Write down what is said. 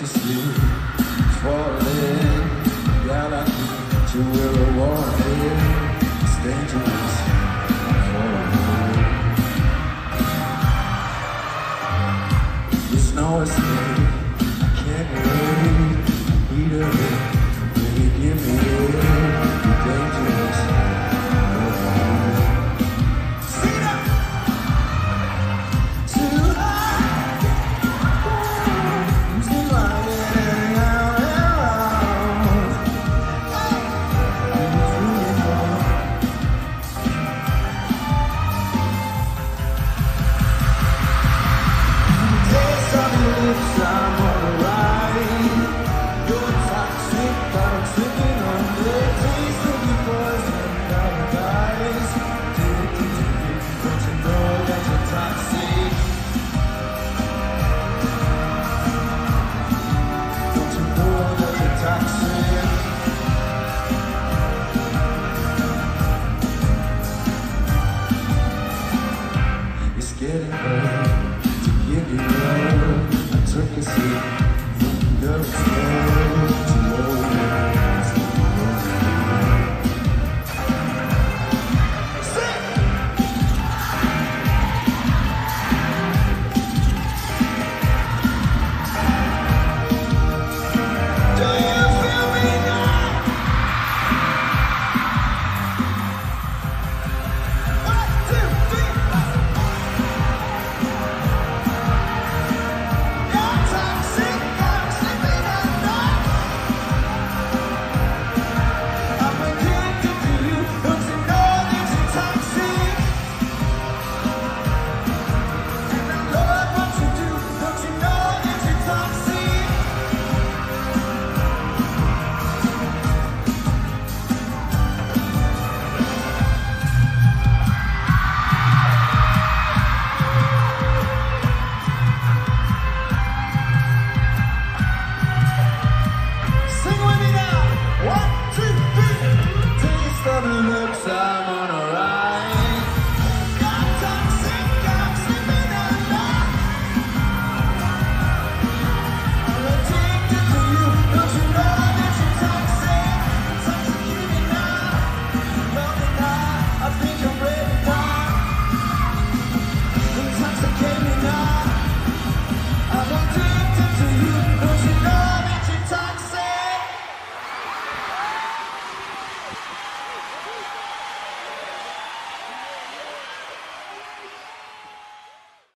consciously falling gallantly to wear a warning. It's dangerous. There's no escape. I can't wait. Beat it. Baby, give me it. to give you love. I took a sip from the girl's.